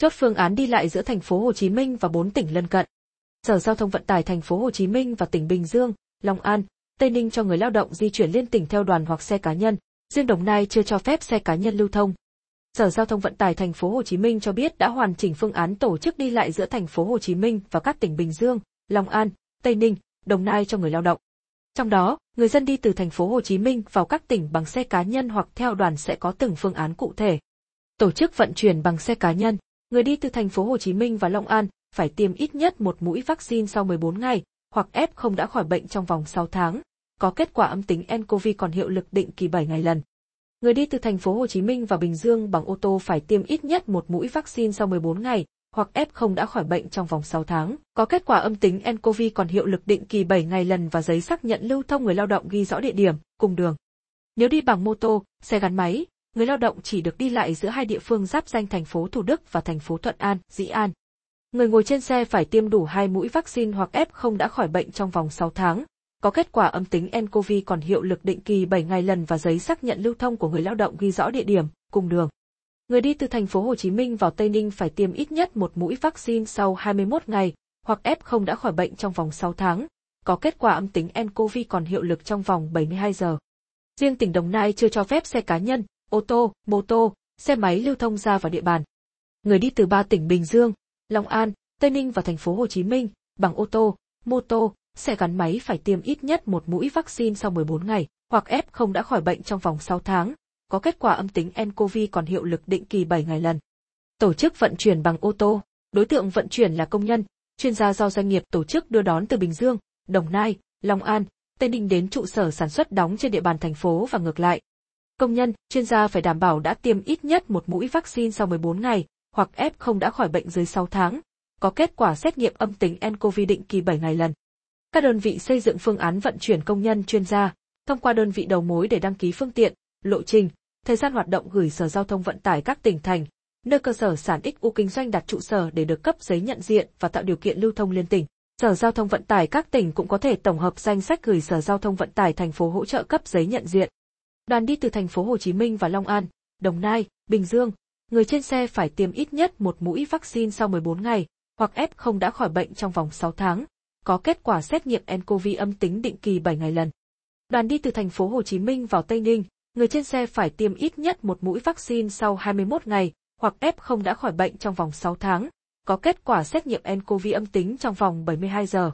Chốt phương án đi lại giữa thành phố Hồ Chí Minh và bốn tỉnh lân cận. Sở Giao thông Vận tải thành phố Hồ Chí Minh và tỉnh Bình Dương, Long An, Tây Ninh cho người lao động di chuyển liên tỉnh theo đoàn hoặc xe cá nhân, riêng Đồng Nai chưa cho phép xe cá nhân lưu thông. Sở Giao thông Vận tải thành phố Hồ Chí Minh cho biết đã hoàn chỉnh phương án tổ chức đi lại giữa thành phố Hồ Chí Minh và các tỉnh Bình Dương, Long An, Tây Ninh, Đồng Nai cho người lao động. Trong đó, người dân đi từ thành phố Hồ Chí Minh vào các tỉnh bằng xe cá nhân hoặc theo đoàn sẽ có từng phương án cụ thể. Tổ chức vận chuyển bằng xe cá nhân, người đi từ thành phố Hồ Chí Minh và Long An phải tiêm ít nhất một mũi vaccine sau 14 ngày, hoặc F không đã khỏi bệnh trong vòng 6 tháng, có kết quả âm tính nCoV còn hiệu lực định kỳ 7 ngày lần. Người đi từ thành phố Hồ Chí Minh và Bình Dương bằng ô tô phải tiêm ít nhất một mũi vaccine sau 14 ngày, hoặc F0 đã khỏi bệnh trong vòng 6 tháng, có kết quả âm tính nCoV còn hiệu lực định kỳ 7 ngày lần và giấy xác nhận lưu thông người lao động ghi rõ địa điểm, cùng đường. Nếu đi bằng mô tô, xe gắn máy, người lao động chỉ được đi lại giữa hai địa phương giáp danh thành phố Thủ Đức và thành phố Thuận An, Dĩ An. Người ngồi trên xe phải tiêm đủ hai mũi vaccine hoặc F0 đã khỏi bệnh trong vòng 6 tháng, có kết quả âm tính nCoV còn hiệu lực định kỳ 7 ngày lần và giấy xác nhận lưu thông của người lao động ghi rõ địa điểm, cùng đường. Người đi từ thành phố Hồ Chí Minh vào Tây Ninh phải tiêm ít nhất một mũi vaccine sau 21 ngày, hoặc F0 đã khỏi bệnh trong vòng 6 tháng, có kết quả âm tính nCoV còn hiệu lực trong vòng 72 giờ. Riêng tỉnh Đồng Nai chưa cho phép xe cá nhân, ô tô, mô tô, xe máy lưu thông ra vào địa bàn. Người đi từ ba tỉnh Bình Dương, Long An, Tây Ninh và thành phố Hồ Chí Minh bằng ô tô, mô tô, xe gắn máy phải tiêm ít nhất một mũi vaccine sau 14 ngày, hoặc F0 đã khỏi bệnh trong vòng 6 tháng, có kết quả âm tính nCoV còn hiệu lực định kỳ 7 ngày lần. Tổ chức vận chuyển bằng ô tô, đối tượng vận chuyển là công nhân, chuyên gia do doanh nghiệp tổ chức đưa đón từ Bình Dương, Đồng Nai, Long An, Tây Ninh đến trụ sở sản xuất đóng trên địa bàn thành phố và ngược lại. Công nhân, chuyên gia phải đảm bảo đã tiêm ít nhất một mũi vaccine sau 14 ngày, hoặc F0 đã khỏi bệnh dưới 6 tháng, có kết quả xét nghiệm âm tính nCoV định kỳ 7 ngày lần. Các đơn vị xây dựng phương án vận chuyển công nhân chuyên gia, thông qua đơn vị đầu mối để đăng ký phương tiện, lộ trình, thời gian hoạt động gửi Sở Giao thông Vận tải các tỉnh thành, nơi cơ sở sản XU kinh doanh đặt trụ sở để được cấp giấy nhận diện và tạo điều kiện lưu thông liên tỉnh. Sở Giao thông Vận tải các tỉnh cũng có thể tổng hợp danh sách gửi Sở Giao thông Vận tải thành phố hỗ trợ cấp giấy nhận diện. Đoàn đi từ thành phố Hồ Chí Minh và Long An, Đồng Nai, Bình Dương, người trên xe phải tiêm ít nhất một mũi vaccine sau 14 ngày, hoặc F0 đã khỏi bệnh trong vòng 6 tháng, có kết quả xét nghiệm nCoV âm tính định kỳ 7 ngày lần. Đoàn đi từ thành phố Hồ Chí Minh vào Tây Ninh, người trên xe phải tiêm ít nhất một mũi vaccine sau 21 ngày, hoặc F0 đã khỏi bệnh trong vòng 6 tháng, có kết quả xét nghiệm nCoV âm tính trong vòng 72 giờ.